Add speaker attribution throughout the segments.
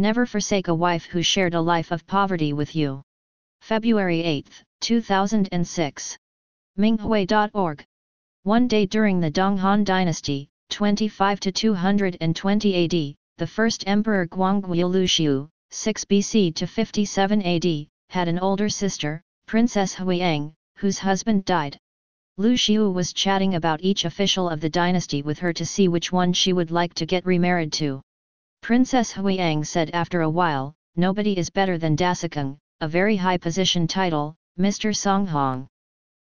Speaker 1: Never forsake a wife who shared a life of poverty with you. February 8, 2006. Minghui.org. One day during the Donghan dynasty, 25 to 220 AD, the first emperor Guangwu Luxiu, 6 BC to 57 AD, had an older sister, Princess Huiyang, whose husband died. Lu Xiu was chatting about each official of the dynasty with her to see which one she would like to get remarried to. Princess Huiyang said after a while, nobody is better than Dasikong, a very high position title, Mr. Songhong.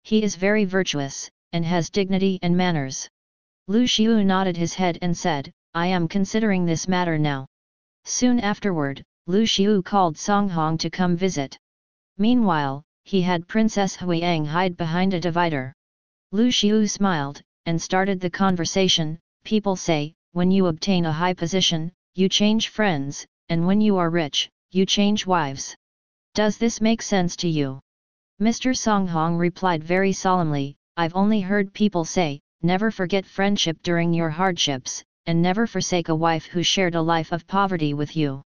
Speaker 1: He is very virtuous, and has dignity and manners. Lu Xiu nodded his head and said, I am considering this matter now. Soon afterward, Lu Xiu called Songhong to come visit. Meanwhile, he had Princess Huiyang hide behind a divider. Lu Xiu smiled, and started the conversation, people say, when you obtain a high position, you change friends, and when you are rich, you change wives. Does this make sense to you? Mr. Song Hong replied very solemnly, I've only heard people say, never forget friendship during your hardships, and never forsake a wife who shared a life of poverty with you.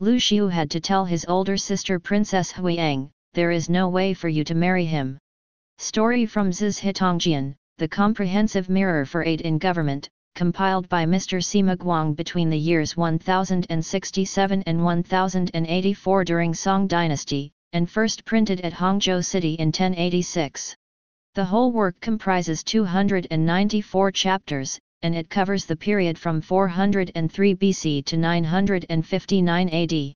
Speaker 1: Lu Xiu had to tell his older sister Princess Huiyang, there is no way for you to marry him. Story from Zizhi Tongjian, the comprehensive mirror for aid in government, compiled by Mr. Sima Guang between the years 1067 and 1084 during Song Dynasty, and first printed at Hangzhou City in 1086. The whole work comprises 294 chapters, and it covers the period from 403 BC to 959 AD.